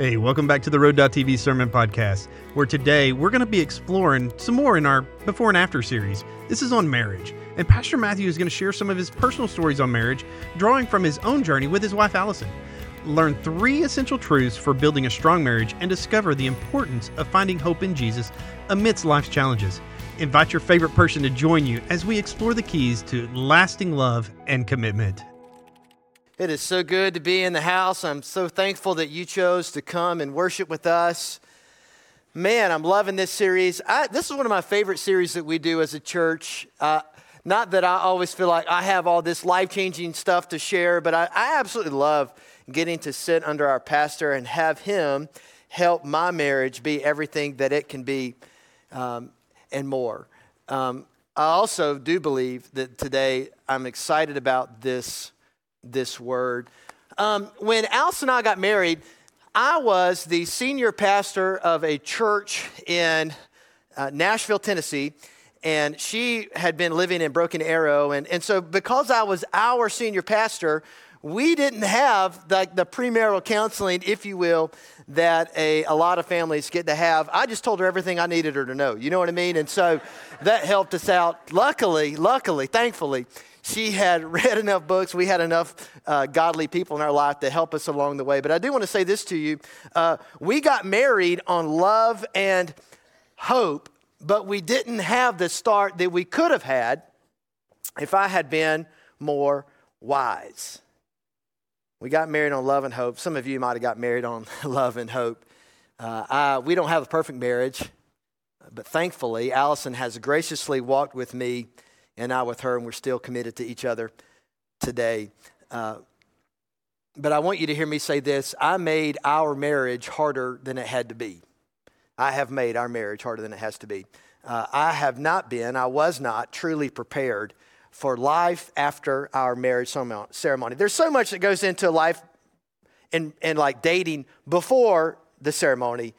Hey, welcome back to the Road.tv Sermon Podcast, where today we're going to be exploring some more in our Before and After series. This is on marriage, and Pastor Matthew is going to share some of his personal stories on marriage, drawing from his own journey with his wife Alyson. Learn three essential truths for building a strong marriage and discover the importance of finding hope in Jesus amidst life's challenges. Invite your favorite person to join you as we explore the keys to lasting love and commitment. It is so good to be in the house. I'm so thankful that you chose to come and worship with us. Man, I'm loving this series. I, this is one of my favorite series that we do as a church. Uh, not that I always feel like I have all this life changing stuff to share, but I, I absolutely love getting to sit under our pastor and have him help my marriage be everything that it can be um, and more. Um, I also do believe that today I'm excited about this this word. Um, when Alice and I got married, I was the senior pastor of a church in uh, Nashville, Tennessee, and she had been living in Broken Arrow. And, and so, because I was our senior pastor, we didn't have the, the premarital counseling, if you will, that a, a lot of families get to have. I just told her everything I needed her to know. You know what I mean? And so that helped us out. Luckily, luckily, thankfully, she had read enough books. We had enough uh, godly people in our life to help us along the way. But I do want to say this to you uh, we got married on love and hope, but we didn't have the start that we could have had if I had been more wise. We got married on love and hope. Some of you might have got married on love and hope. Uh, I, we don't have a perfect marriage, but thankfully, Alyson has graciously walked with me and I with her, and we're still committed to each other today. Uh, but I want you to hear me say this I made our marriage harder than it had to be. I have made our marriage harder than it has to be. Uh, I have not been, I was not truly prepared for life after our marriage ceremony. There's so much that goes into life and, and like dating before the ceremony.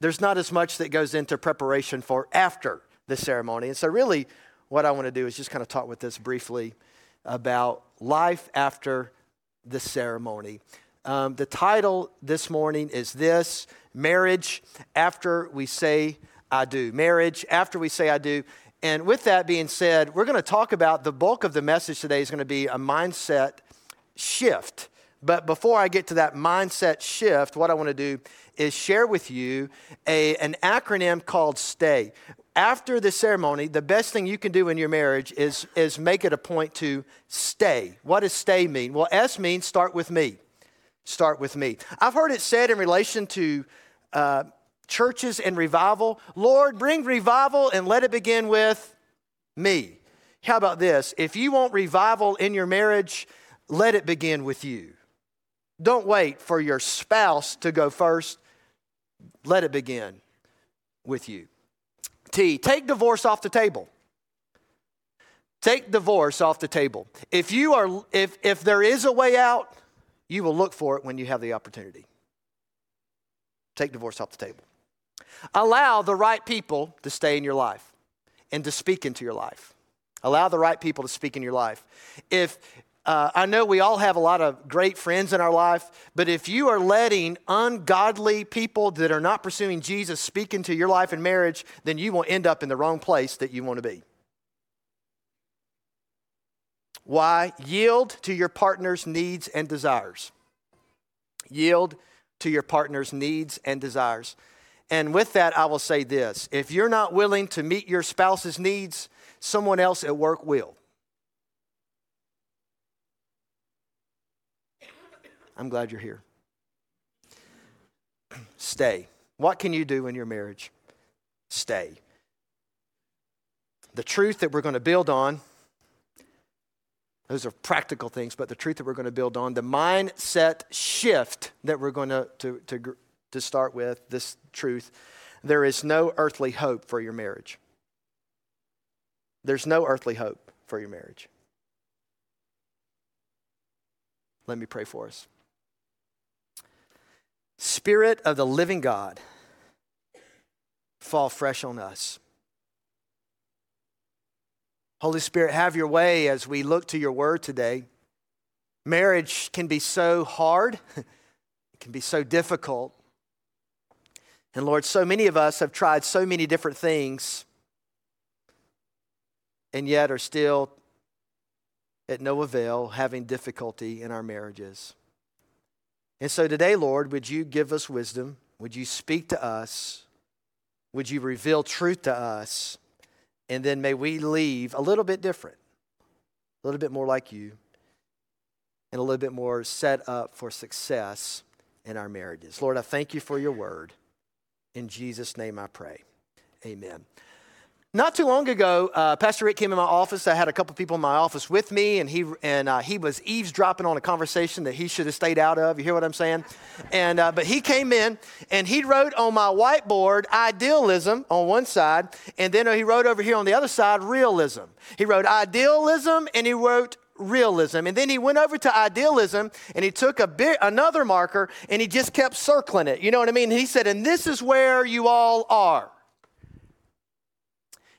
There's not as much that goes into preparation for after the ceremony. And so, really, what I want to do is just kind of talk with this briefly about life after the ceremony. Um, the title this morning is this Marriage After We Say I Do. Marriage After We Say I Do. And with that being said, we're going to talk about the bulk of the message today is going to be a mindset shift. But before I get to that mindset shift, what I want to do is share with you a, an acronym called STAY after the ceremony, the best thing you can do in your marriage is, is make it a point to stay. What does stay mean? Well, S means start with me. Start with me. I've heard it said in relation to uh, churches and revival Lord, bring revival and let it begin with me. How about this? If you want revival in your marriage, let it begin with you. Don't wait for your spouse to go first. Let it begin with you. T, take divorce off the table. Take divorce off the table. If you are if if there is a way out, you will look for it when you have the opportunity. Take divorce off the table. Allow the right people to stay in your life and to speak into your life. Allow the right people to speak in your life. If uh, I know we all have a lot of great friends in our life, but if you are letting ungodly people that are not pursuing Jesus speak into your life and marriage, then you will end up in the wrong place that you want to be. Why? Yield to your partner's needs and desires. Yield to your partner's needs and desires. And with that, I will say this if you're not willing to meet your spouse's needs, someone else at work will. I'm glad you're here. Stay. What can you do in your marriage? Stay. The truth that we're going to build on, those are practical things, but the truth that we're going to build on, the mindset shift that we're going to, to, to, to start with, this truth, there is no earthly hope for your marriage. There's no earthly hope for your marriage. Let me pray for us. Spirit of the living God, fall fresh on us. Holy Spirit, have your way as we look to your word today. Marriage can be so hard, it can be so difficult, And Lord, so many of us have tried so many different things and yet are still at no avail, having difficulty in our marriages. And so today, Lord, would you give us wisdom? Would you speak to us? Would you reveal truth to us? And then may we leave a little bit different, a little bit more like you, and a little bit more set up for success in our marriages. Lord, I thank you for your word. In Jesus' name I pray. Amen. Not too long ago, uh, Pastor Rick came in my office. I had a couple people in my office with me, and he and uh, he was eavesdropping on a conversation that he should have stayed out of. You hear what I'm saying? And uh, but he came in and he wrote on my whiteboard idealism on one side, and then he wrote over here on the other side realism. He wrote idealism and he wrote realism. And then he went over to idealism and he took a bit, another marker and he just kept circling it. You know what I mean? He said, and this is where you all are.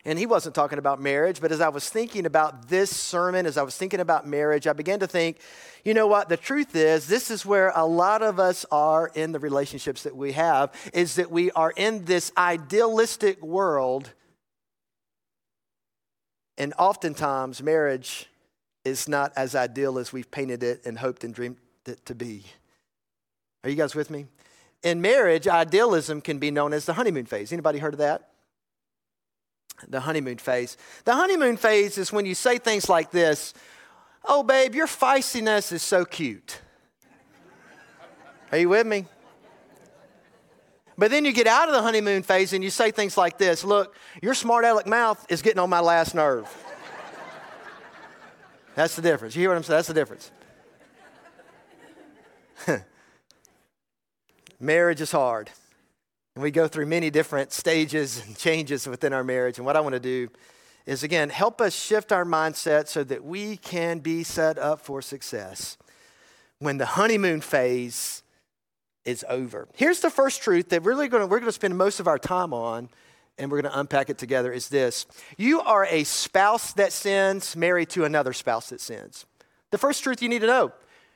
And he wasn't talking about marriage, but as I was thinking about this sermon, as I was thinking about marriage, I began to think, you know what? The truth is, this is where a lot of us are in the relationships that we have, is that we are in this idealistic world. And oftentimes, marriage is not as ideal as we've painted it and hoped and dreamed it to be. Are you guys with me? In marriage, idealism can be known as the honeymoon phase. Anybody heard of that? The honeymoon phase. The honeymoon phase is when you say things like this Oh, babe, your feistiness is so cute. Are you with me? But then you get out of the honeymoon phase and you say things like this Look, your smart aleck mouth is getting on my last nerve. That's the difference. You hear what I'm saying? That's the difference. Marriage is hard. And we go through many different stages and changes within our marriage. And what I want to do is, again, help us shift our mindset so that we can be set up for success when the honeymoon phase is over. Here's the first truth that really gonna, we're going to spend most of our time on, and we're going to unpack it together is this You are a spouse that sins married to another spouse that sins. The first truth you need to know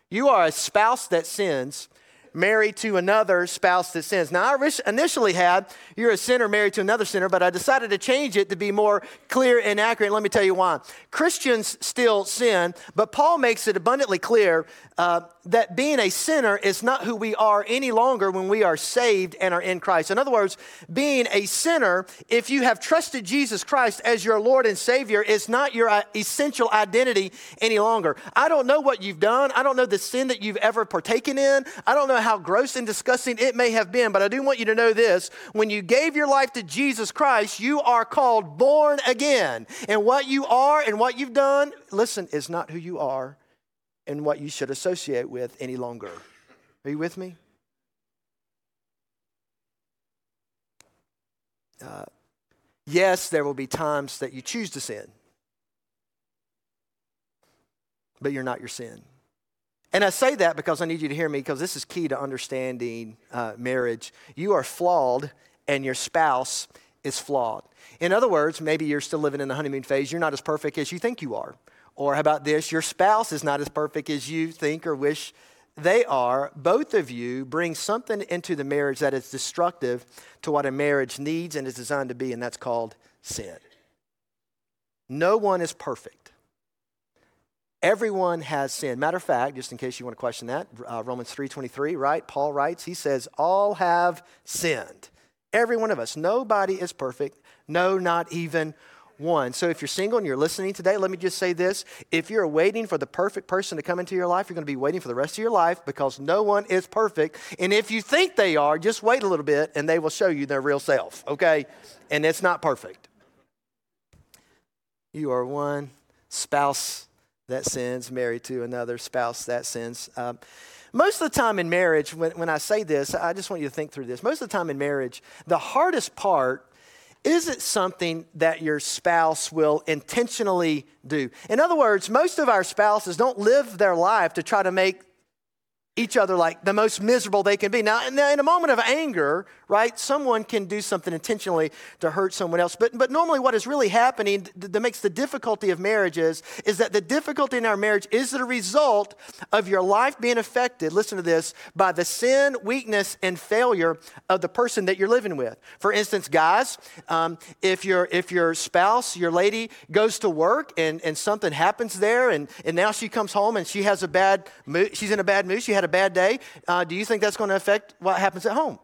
you are a spouse that sins married to another spouse that sins. Now, I initially had you're a sinner married to another sinner, but I decided to change it to be more clear and accurate. Let me tell you why. Christians still sin, but Paul makes it abundantly clear uh, that being a sinner is not who we are any longer when we are saved and are in Christ. In other words, being a sinner, if you have trusted Jesus Christ as your Lord and Savior, is not your uh, essential identity any longer. I don't know what you've done. I don't know the sin that you've ever partaken in. I don't know how gross and disgusting it may have been, but I do want you to know this. When you gave your life to Jesus Christ, you are called born again. And what you are and what you've done, listen, is not who you are and what you should associate with any longer. Are you with me? Uh, yes, there will be times that you choose to sin, but you're not your sin. And I say that because I need you to hear me, because this is key to understanding uh, marriage. You are flawed, and your spouse is flawed. In other words, maybe you're still living in the honeymoon phase. You're not as perfect as you think you are. Or how about this? Your spouse is not as perfect as you think or wish they are. Both of you bring something into the marriage that is destructive to what a marriage needs and is designed to be, and that's called sin. No one is perfect. Everyone has sin. Matter of fact, just in case you want to question that, uh, Romans 3:23, right? Paul writes, he says, "All have sinned." Every one of us. Nobody is perfect. No, not even one. So if you're single and you're listening today, let me just say this. If you're waiting for the perfect person to come into your life, you're going to be waiting for the rest of your life because no one is perfect. And if you think they are, just wait a little bit and they will show you their real self, okay? And it's not perfect. You are one spouse that sins, married to another spouse that sins. Um, most of the time in marriage, when, when I say this, I just want you to think through this. Most of the time in marriage, the hardest part isn't something that your spouse will intentionally do? In other words, most of our spouses don't live their life to try to make each other like the most miserable they can be. Now, in a moment of anger, right, someone can do something intentionally to hurt someone else. But, but normally, what is really happening that makes the difficulty of marriage is, is that the difficulty in our marriage is the result of your life being affected, listen to this, by the sin, weakness, and failure of the person that you're living with. For instance, guys, um, if, your, if your spouse, your lady, goes to work and, and something happens there, and, and now she comes home and she has a bad mood, she's in a bad mood, she had a bad day, uh, do you think that's going to affect what happens at home?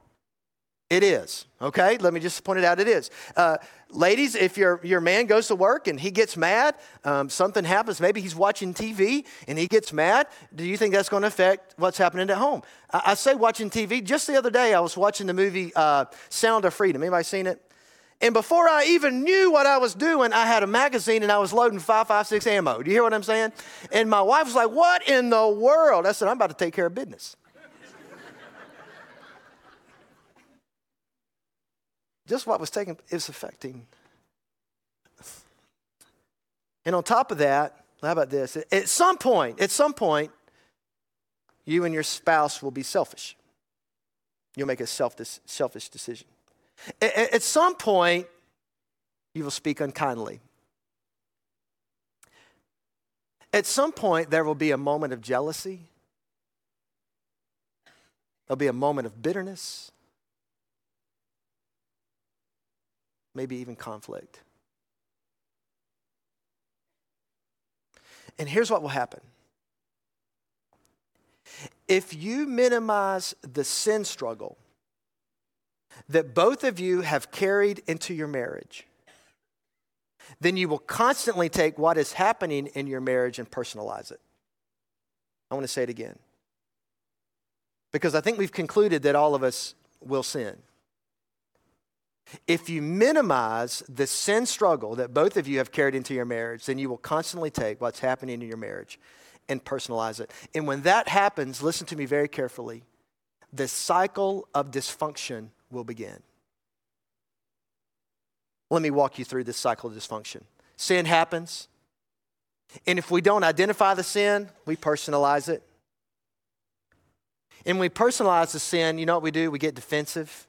It is, okay? Let me just point it out. It is. Uh, ladies, if your, your man goes to work and he gets mad, um, something happens, maybe he's watching TV and he gets mad, do you think that's going to affect what's happening at home? I, I, say watching TV. Just the other day, I was watching the movie uh, Sound of Freedom. Anybody seen it? And before I even knew what I was doing, I had a magazine and I was loading 556 ammo. Do you hear what I'm saying? And my wife was like, What in the world? I said, I'm about to take care of business. Just what was taking is affecting. And on top of that, how about this? At some point, at some point, you and your spouse will be selfish. You'll make a selfish decision. At some point, you will speak unkindly. At some point, there will be a moment of jealousy. There'll be a moment of bitterness, maybe even conflict. And here's what will happen if you minimize the sin struggle, that both of you have carried into your marriage, then you will constantly take what is happening in your marriage and personalize it. I want to say it again. Because I think we've concluded that all of us will sin. If you minimize the sin struggle that both of you have carried into your marriage, then you will constantly take what's happening in your marriage and personalize it. And when that happens, listen to me very carefully the cycle of dysfunction will begin. Let me walk you through this cycle of dysfunction. Sin happens, and if we don't identify the sin, we personalize it. And when we personalize the sin, you know what we do? We get defensive.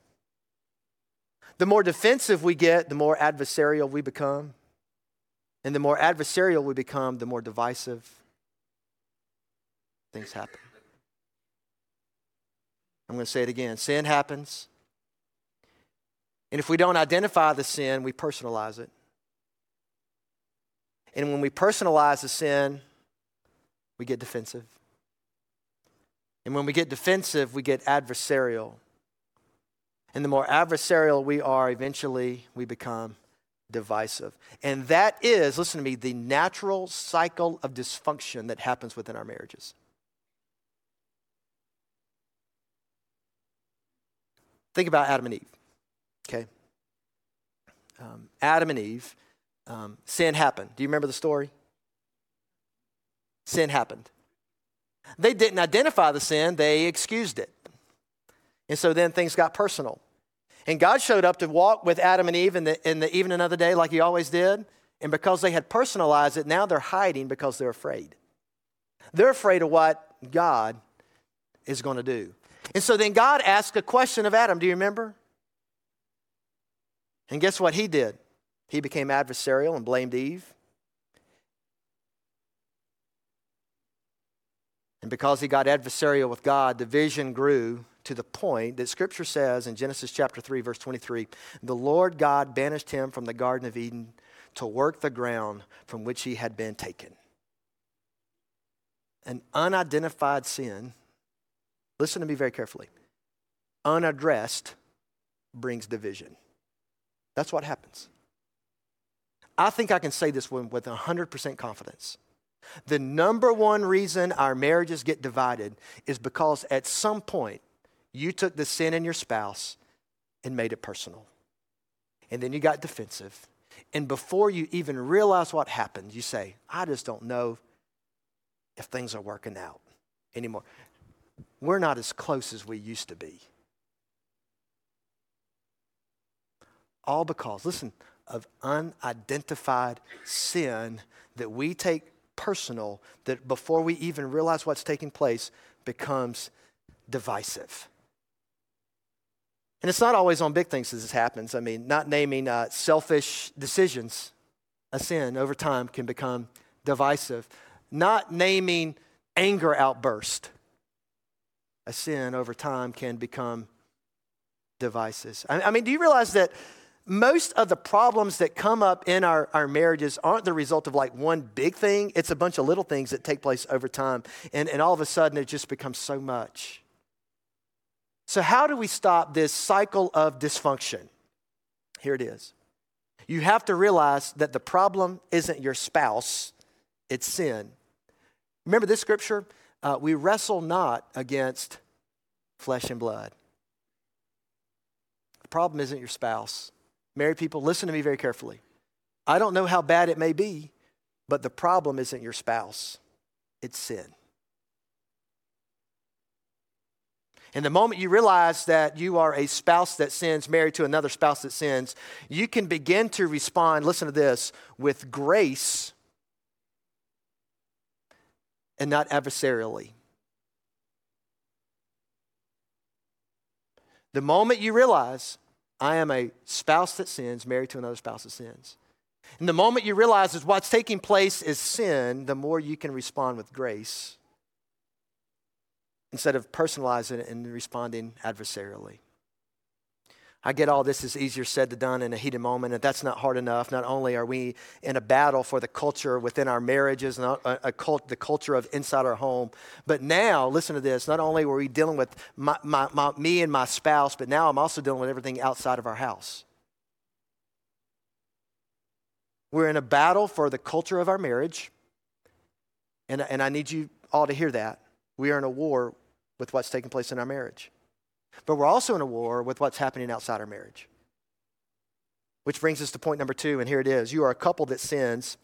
The more defensive we get, the more adversarial we become. And the more adversarial we become, the more divisive things happen. I'm going to say it again. Sin happens. And if we don't identify the sin, we personalize it. And when we personalize the sin, we get defensive. And when we get defensive, we get adversarial. And the more adversarial we are, eventually we become divisive. And that is, listen to me, the natural cycle of dysfunction that happens within our marriages. Think about Adam and Eve. Okay? Um, Adam and Eve, um, sin happened. Do you remember the story? Sin happened. They didn't identify the sin, they excused it. And so then things got personal. And God showed up to walk with Adam and Eve in the, in the evening of the day like he always did. And because they had personalized it, now they're hiding because they're afraid. They're afraid of what God is going to do. And so then God asked a question of Adam. Do you remember? And guess what he did? He became adversarial and blamed Eve. And because he got adversarial with God, division grew to the point that scripture says in Genesis chapter 3, verse 23 the Lord God banished him from the Garden of Eden to work the ground from which he had been taken. An unidentified sin, listen to me very carefully, unaddressed brings division. That's what happens. I think I can say this with 100% confidence. The number one reason our marriages get divided is because at some point you took the sin in your spouse and made it personal. And then you got defensive. And before you even realize what happened, you say, I just don't know if things are working out anymore. We're not as close as we used to be. All because, listen, of unidentified sin that we take personal, that before we even realize what's taking place, becomes divisive. And it's not always on big things that this happens. I mean, not naming uh, selfish decisions a sin over time can become divisive. Not naming anger outburst a sin over time can become divisive. I, I mean, do you realize that most of the problems that come up in our, our marriages aren't the result of like one big thing. It's a bunch of little things that take place over time. And, and all of a sudden, it just becomes so much. So, how do we stop this cycle of dysfunction? Here it is. You have to realize that the problem isn't your spouse, it's sin. Remember this scripture? Uh, we wrestle not against flesh and blood. The problem isn't your spouse. Married people, listen to me very carefully. I don't know how bad it may be, but the problem isn't your spouse, it's sin. And the moment you realize that you are a spouse that sins, married to another spouse that sins, you can begin to respond, listen to this, with grace and not adversarially. The moment you realize, I am a spouse that sins, married to another spouse that sins. And the moment you realize that what's taking place is sin, the more you can respond with grace instead of personalizing it and responding adversarially. I get all this is easier said than done in a heated moment, and that's not hard enough. Not only are we in a battle for the culture within our marriages and a, a cult, the culture of inside our home, but now, listen to this, not only were we dealing with my, my, my, me and my spouse, but now I'm also dealing with everything outside of our house. We're in a battle for the culture of our marriage, and, and I need you all to hear that. We are in a war with what's taking place in our marriage. But we're also in a war with what's happening outside our marriage. Which brings us to point number two, and here it is. You are a couple that sins,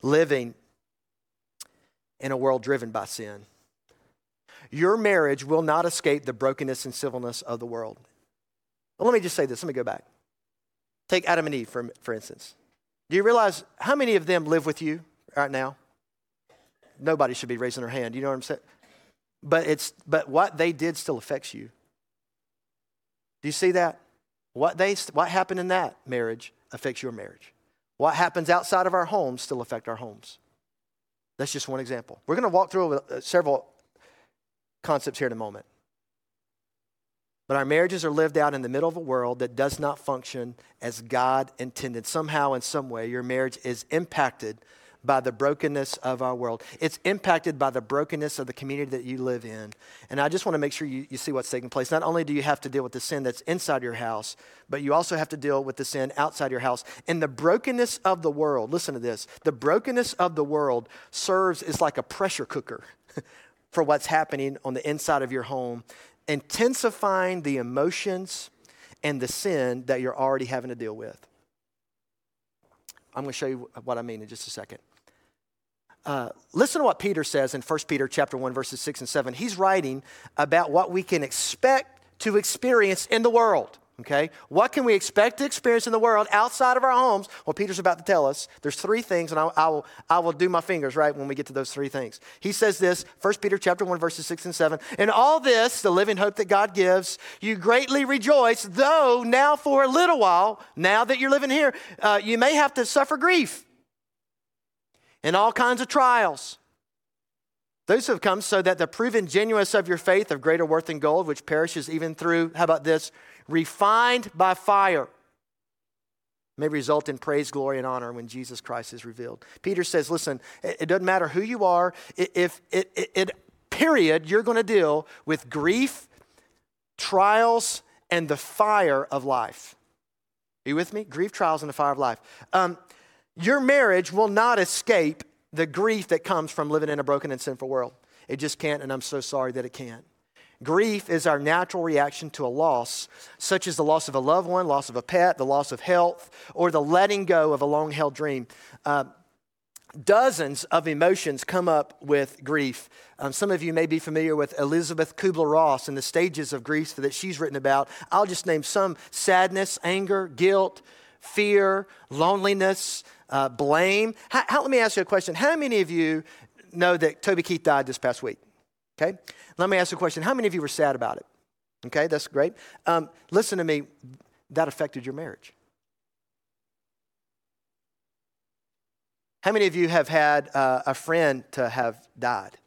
living in a world driven by sin. Your marriage will not escape the brokenness and civilness of the world. Let me just say this. Let me go back. Take Adam and Eve, for, for instance. Do you realize how many of them live with you right now? Nobody should be raising their hand. You know what I'm saying? But, it's, but what they did still affects you. Do you see that? What, they, what happened in that marriage affects your marriage. What happens outside of our homes still affect our homes. That's just one example. We're going to walk through uh, several concepts here in a moment. But our marriages are lived out in the middle of a world that does not function as God intended. Somehow, in some way, your marriage is impacted by the brokenness of our world. It's impacted by the brokenness of the community that you live in. And I just want to make sure you, you see what's taking place. Not only do you have to deal with the sin that's inside your house, but you also have to deal with the sin outside your house. And the brokenness of the world, listen to this the brokenness of the world serves as like a pressure cooker for what's happening on the inside of your home, intensifying the emotions and the sin that you're already having to deal with. I'm going to show you what I mean in just a second. Uh, listen to what Peter says in 1 Peter chapter 1, verses 6 and 7. He's writing about what we can expect to experience in the world. Okay? What can we expect to experience in the world outside of our homes? Well, Peter's about to tell us there's three things, and I, I, will, I will do my fingers right when we get to those three things. He says this, 1 Peter chapter 1, verses 6 and 7. In all this, the living hope that God gives, you greatly rejoice, though now for a little while, now that you're living here, uh, you may have to suffer grief in all kinds of trials. Those have come so that the proven genuineness of your faith of greater worth than gold, which perishes even through, how about this, refined by fire, may result in praise, glory, and honor when Jesus Christ is revealed. Peter says, listen, it, it doesn't matter who you are, if it, it, it period, you're going to deal with grief, trials, and the fire of life. Are you with me? Grief, trials, and the fire of life. Um, your marriage will not escape the grief that comes from living in a broken and sinful world. It just can't, and I'm so sorry that it can't. Grief is our natural reaction to a loss, such as the loss of a loved one, loss of a pet, the loss of health, or the letting go of a long held dream. Uh, dozens of emotions come up with grief. Um, some of you may be familiar with Elisabeth Kübler-Ross and the stages of grief that she's written about. I'll just name some sadness, anger, guilt, fear, loneliness, uh, blame. How, how, let me ask you a question. How many of you know that Toby Keith died this past week? Okay? Let me ask you a question. How many of you were sad about it? Okay, that's great. Um, listen to me, that affected your marriage. How many of you have had uh, a friend to have died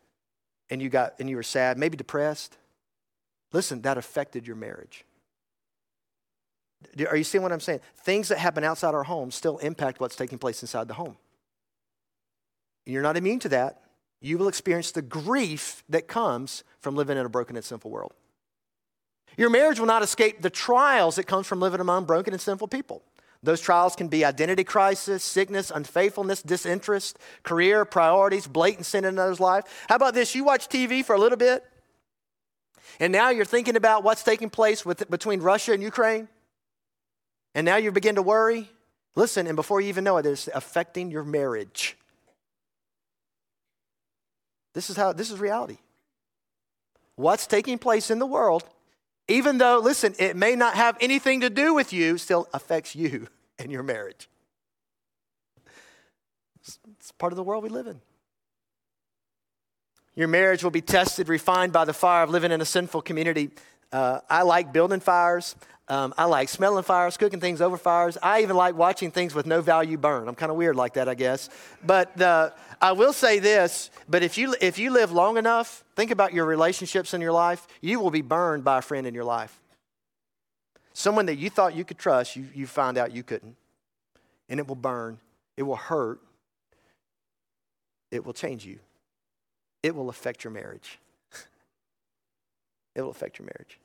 and you got and you were sad, maybe depressed? Listen, that affected your marriage. Are you seeing what I'm saying? Things that happen outside our home still impact what's taking place inside the home. And you're not immune to that. You will experience the grief that comes from living in a broken and sinful world. Your marriage will not escape the trials that comes from living among broken and sinful people. Those trials can be identity crisis, sickness, unfaithfulness, disinterest, career, priorities, blatant sin in another's life. How about this? You watch TV for a little bit, and now you're thinking about what's taking place with, between Russia and Ukraine, and now you begin to worry. Listen, and before you even know it, it's affecting your marriage. This is how this is reality. What's taking place in the world, even though, listen, it may not have anything to do with you, still affects you and your marriage. It's part of the world we live in. Your marriage will be tested, refined by the fire of living in a sinful community. Uh, I like building fires. Um, I like smelling fires, cooking things over fires. I even like watching things with no value burn. I'm kind of weird like that, I guess. But uh, I will say this: but if you if you live long enough, think about your relationships in your life. You will be burned by a friend in your life. Someone that you thought you could trust, you, you find out you couldn't. And it will burn, it will hurt, it will change you, it will affect your marriage. it will affect your marriage.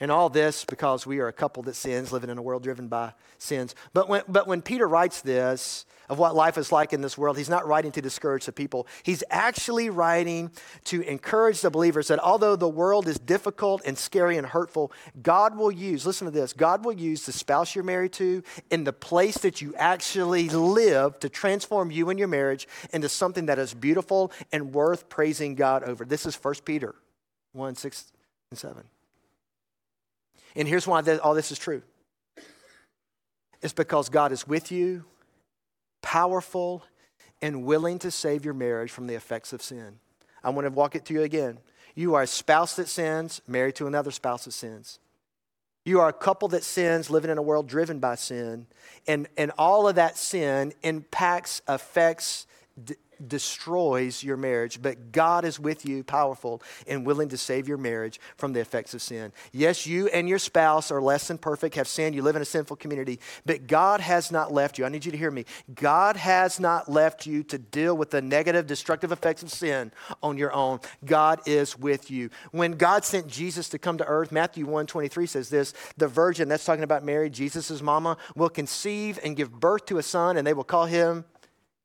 And all this because we are a couple that sins, living in a world driven by sins. But when, but when Peter writes this of what life is like in this world, he's not writing to discourage the people. He's actually writing to encourage the believers that although the world is difficult and scary and hurtful, God will use, listen to this, God will use the spouse you're married to in the place that you actually live to transform you and your marriage into something that is beautiful and worth praising God over. This is 1 Peter 1 6 and 7. And here's why all this is true it's because God is with you, powerful, and willing to save your marriage from the effects of sin. I want to walk it to you again. You are a spouse that sins, married to another spouse that sins. You are a couple that sins, living in a world driven by sin. And, and all of that sin impacts, affects, destroys your marriage, but God is with you, powerful and willing to save your marriage from the effects of sin. Yes, you and your spouse are less than perfect, have sinned, you live in a sinful community, but God has not left you. I need you to hear me. God has not left you to deal with the negative, destructive effects of sin on your own. God is with you. When God sent Jesus to come to earth, Matthew 1 23 says this the virgin, that's talking about Mary, Jesus' mama, will conceive and give birth to a son, and they will call him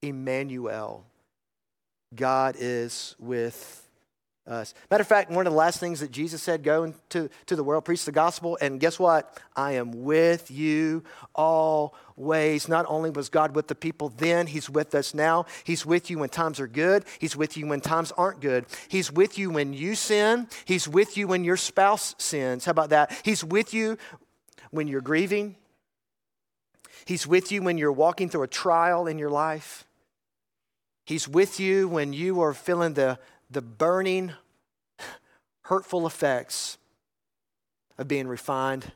Emmanuel God is with us. Matter of fact, one of the last things that Jesus said, go into to the world, preach the gospel, and guess what? I am with you always. Not only was God with the people then, He's with us now. He's with you when times are good, He's with you when times aren't good. He's with you when you sin, He's with you when your spouse sins. How about that? He's with you when you're grieving, He's with you when you're walking through a trial in your life. He's with you when you are feeling the, the burning, hurtful effects of being refined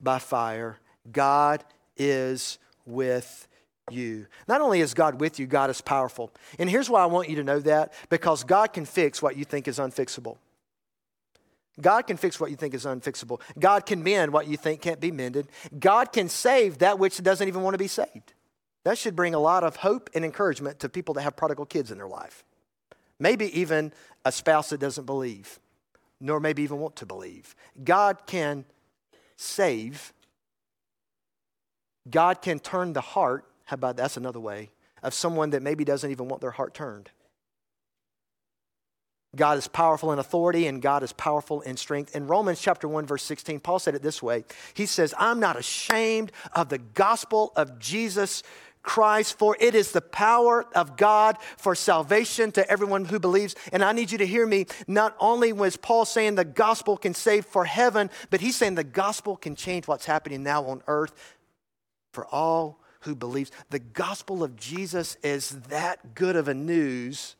by fire. God is with you. Not only is God with you, God is powerful. And here's why I want you to know that because God can fix what you think is unfixable. God can fix what you think is unfixable. God can mend what you think can't be mended. God can save that which doesn't even want to be saved. That should bring a lot of hope and encouragement to people that have prodigal kids in their life. Maybe even a spouse that doesn't believe, nor maybe even want to believe. God can save. God can turn the heart, how about that's another way, of someone that maybe doesn't even want their heart turned. God is powerful in authority and God is powerful in strength. In Romans chapter 1 verse 16, Paul said it this way. He says, "I'm not ashamed of the gospel of Jesus Christ, for it is the power of God for salvation to everyone who believes. And I need you to hear me. Not only was Paul saying the gospel can save for heaven, but he's saying the gospel can change what's happening now on earth for all who believes. The gospel of Jesus is that good of a news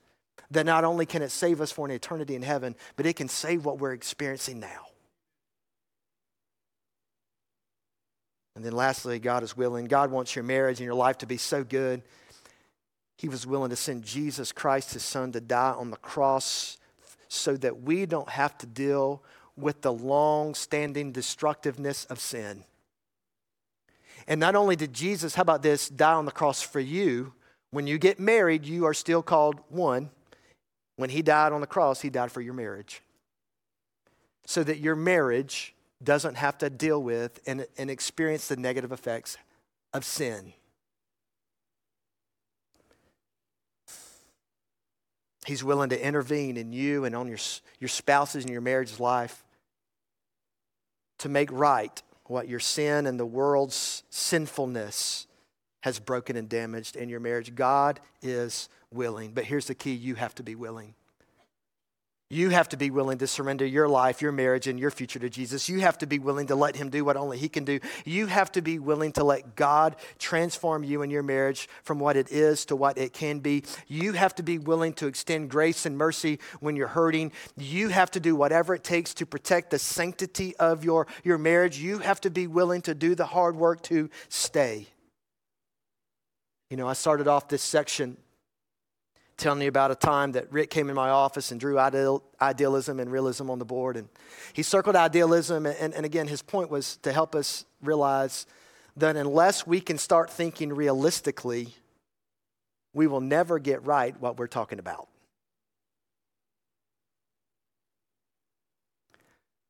that not only can it save us for an eternity in heaven, but it can save what we're experiencing now. And then lastly, God is willing. God wants your marriage and your life to be so good. He was willing to send Jesus Christ, his son, to die on the cross so that we don't have to deal with the long standing destructiveness of sin. And not only did Jesus, how about this, die on the cross for you, when you get married, you are still called one. When he died on the cross, he died for your marriage. So that your marriage doesn't have to deal with and, and experience the negative effects of sin. He's willing to intervene in you and on your, your spouses and your marriage's life to make right what your sin and the world's sinfulness has broken and damaged in your marriage. God is willing. But here's the key you have to be willing. You have to be willing to surrender your life, your marriage, and your future to Jesus. You have to be willing to let Him do what only He can do. You have to be willing to let God transform you and your marriage from what it is to what it can be. You have to be willing to extend grace and mercy when you're hurting. You have to do whatever it takes to protect the sanctity of your, your marriage. You have to be willing to do the hard work to stay. You know, I started off this section telling you about a time that Rick came in my office and drew ideal, idealism and realism on the board. And he circled idealism. And, and again, his point was to help us realize that unless we can start thinking realistically, we will never get right what we're talking about.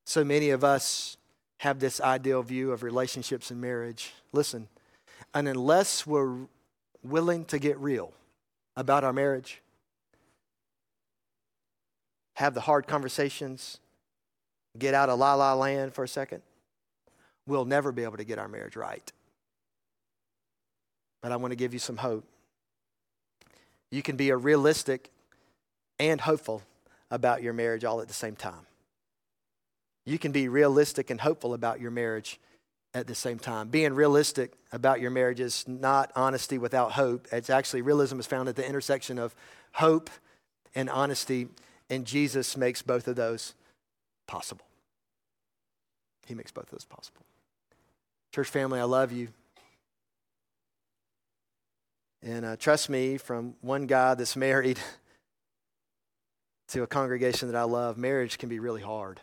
So many of us have this ideal view of relationships and marriage. Listen, and unless we're willing to get real, about our marriage, have the hard conversations, get out of la la land for a second, we'll never be able to get our marriage right. But I want to give you some hope. You can be a realistic and hopeful about your marriage all at the same time. You can be realistic and hopeful about your marriage at the same time. Being realistic about your marriage is not honesty without hope. It's actually realism is found at the intersection of hope and honesty, and Jesus makes both of those possible. He makes both of those possible. Church family, I love you. And uh, trust me, from one guy that's married to a congregation that I love, marriage can be really hard.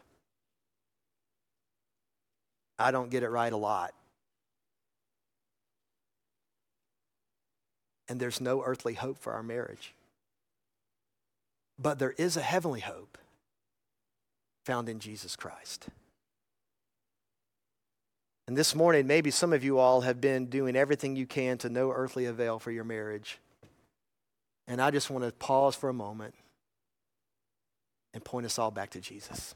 I don't get it right a lot. And there's no earthly hope for our marriage. But there is a heavenly hope found in Jesus Christ. And this morning, maybe some of you all have been doing everything you can to no earthly avail for your marriage. And I just want to pause for a moment and point us all back to Jesus.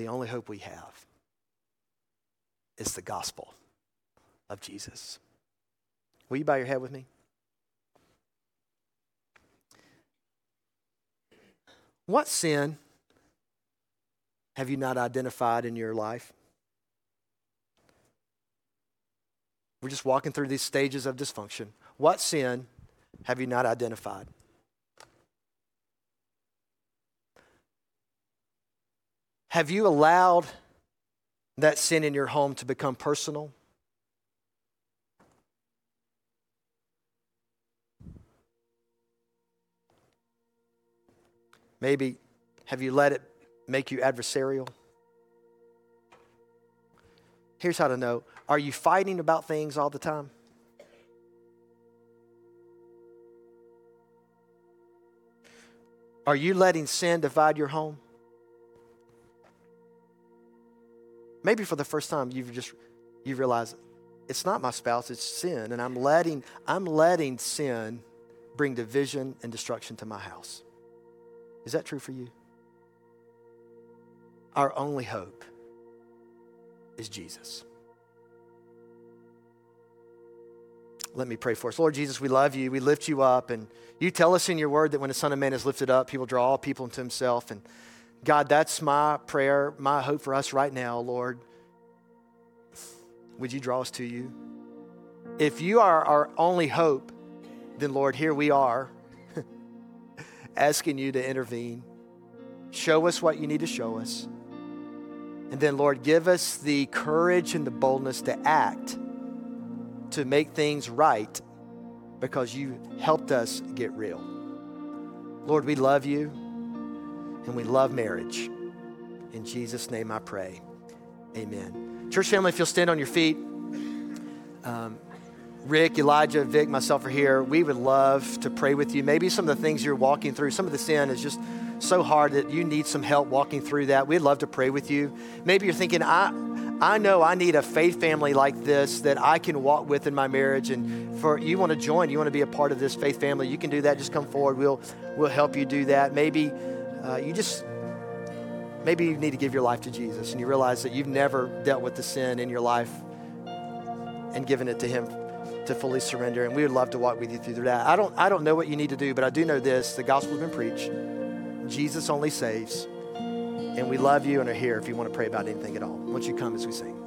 The only hope we have is the gospel of Jesus. Will you bow your head with me? What sin have you not identified in your life? We're just walking through these stages of dysfunction. What sin have you not identified? Have you allowed that sin in your home to become personal? Maybe have you let it make you adversarial? Here's how to know Are you fighting about things all the time? Are you letting sin divide your home? Maybe for the first time you've just you realize it's not my spouse, it's sin, and I'm letting I'm letting sin bring division and destruction to my house. Is that true for you? Our only hope is Jesus. Let me pray for us. Lord Jesus, we love you. We lift you up. And you tell us in your word that when the Son of Man is lifted up, he will draw all people into himself. And God, that's my prayer, my hope for us right now, Lord. Would you draw us to you? If you are our only hope, then Lord, here we are asking you to intervene. Show us what you need to show us. And then, Lord, give us the courage and the boldness to act, to make things right, because you helped us get real. Lord, we love you and we love marriage. In Jesus' name I pray. Amen. Church family, if you'll stand on your feet. Um, Rick, Elijah, Vic, myself are here. We would love to pray with you. Maybe some of the things you're walking through, some of the sin is just so hard that you need some help walking through that. We'd love to pray with you. Maybe you're thinking, I, I know I need a faith family like this that I can walk with in my marriage. And for you want to join, you want to be a part of this faith family, you can do that. Just come forward. We'll, we'll help you do that. Maybe uh, you just maybe you need to give your life to Jesus and you realize that you've never dealt with the sin in your life and given it to Him to fully surrender. And we would love to walk with you through that. I don't, I don't know what you need to do, but I do know this the gospel's been preached. Jesus only saves. And we love you and are here if you want to pray about anything at all. Won't you come as we sing?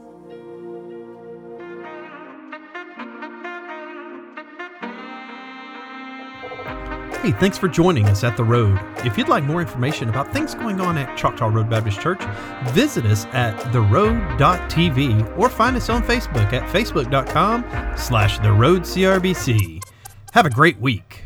Hey, thanks for joining us at The Road. If you'd like more information about things going on at Choctaw Road Baptist Church, visit us at theroad.tv or find us on Facebook at facebook.com slash theroadcrbc. Have a great week.